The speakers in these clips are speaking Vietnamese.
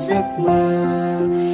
giấc mơ.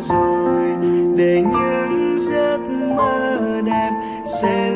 rồi để những giấc mơ đẹp sẽ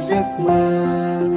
giấc mơ.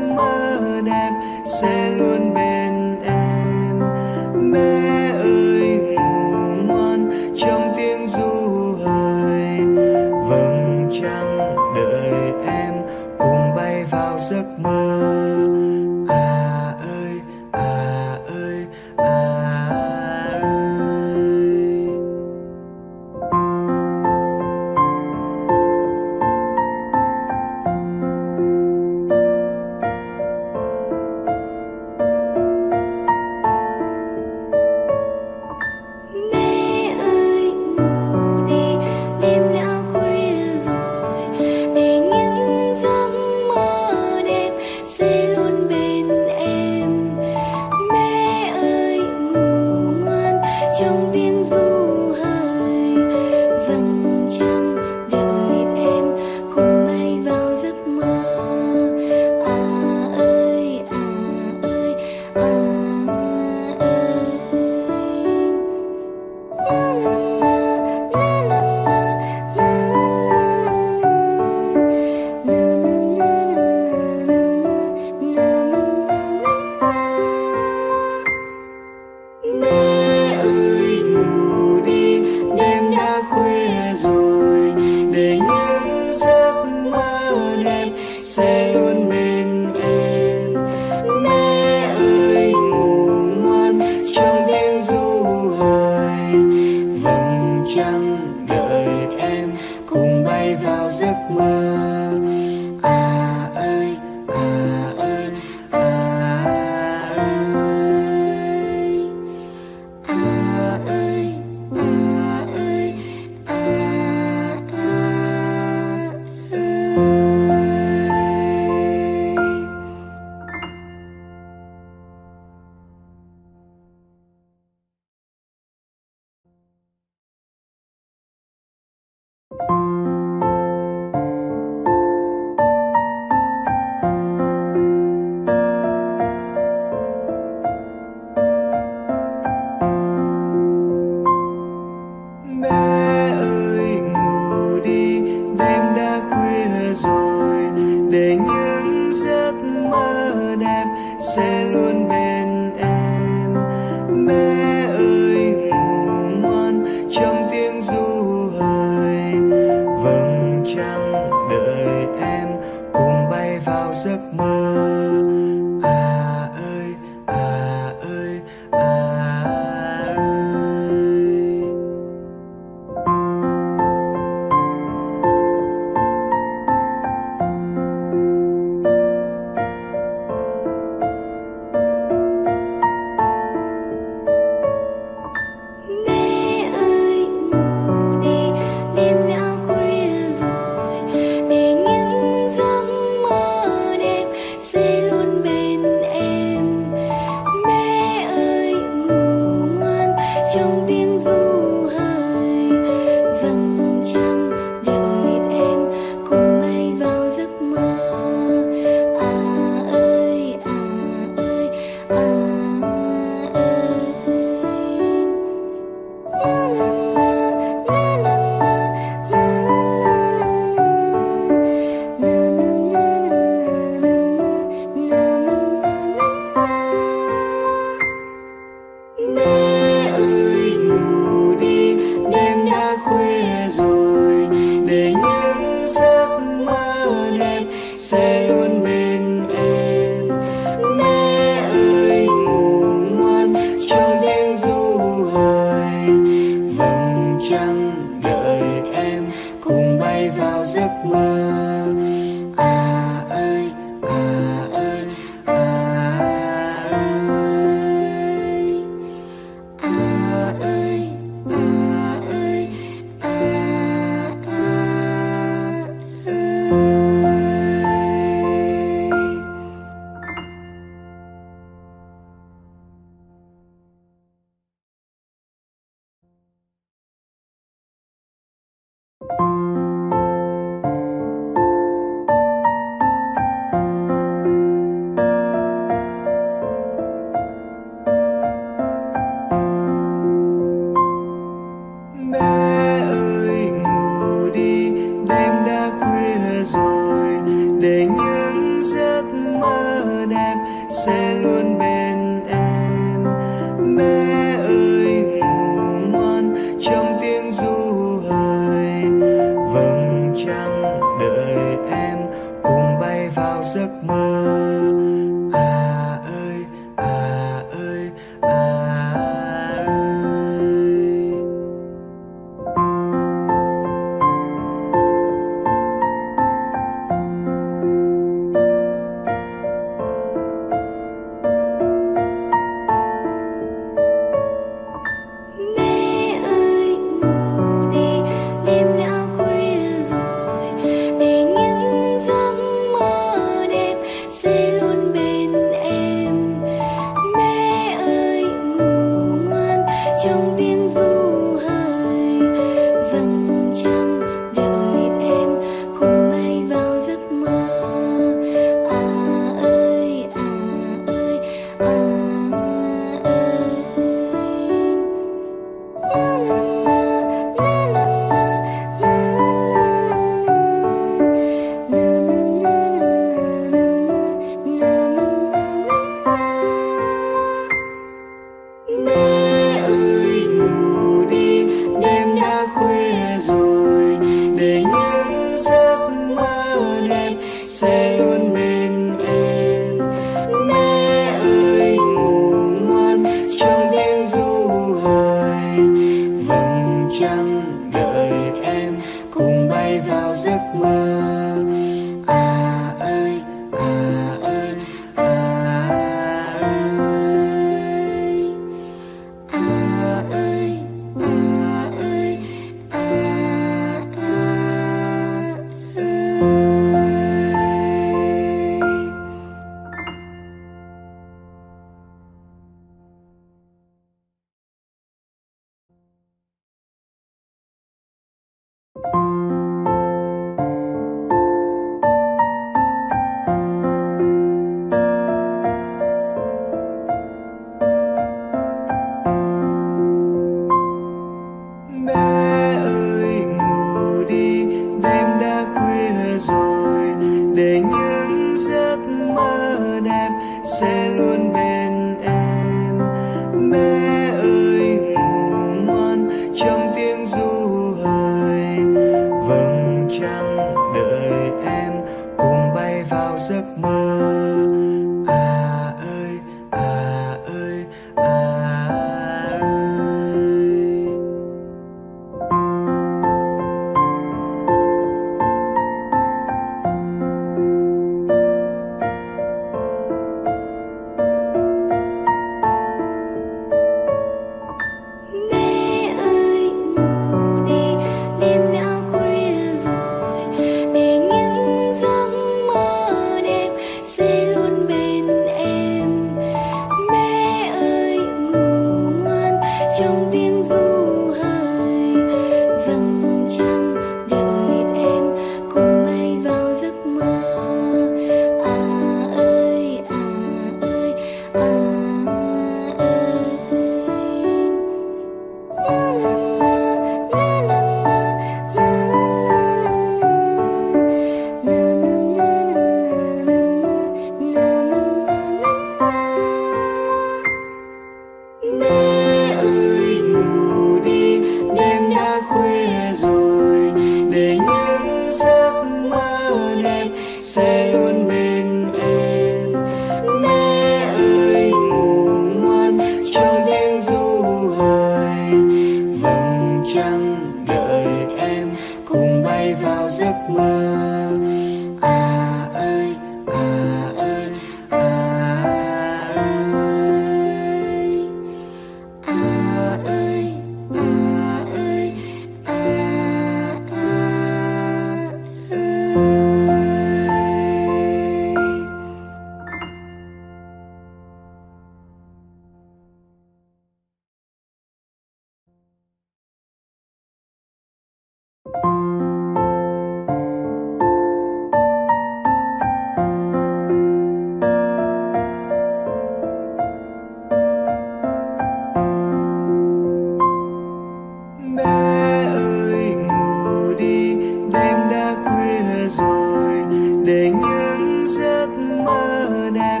rồi để những giấc mơ đẹp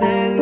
sẽ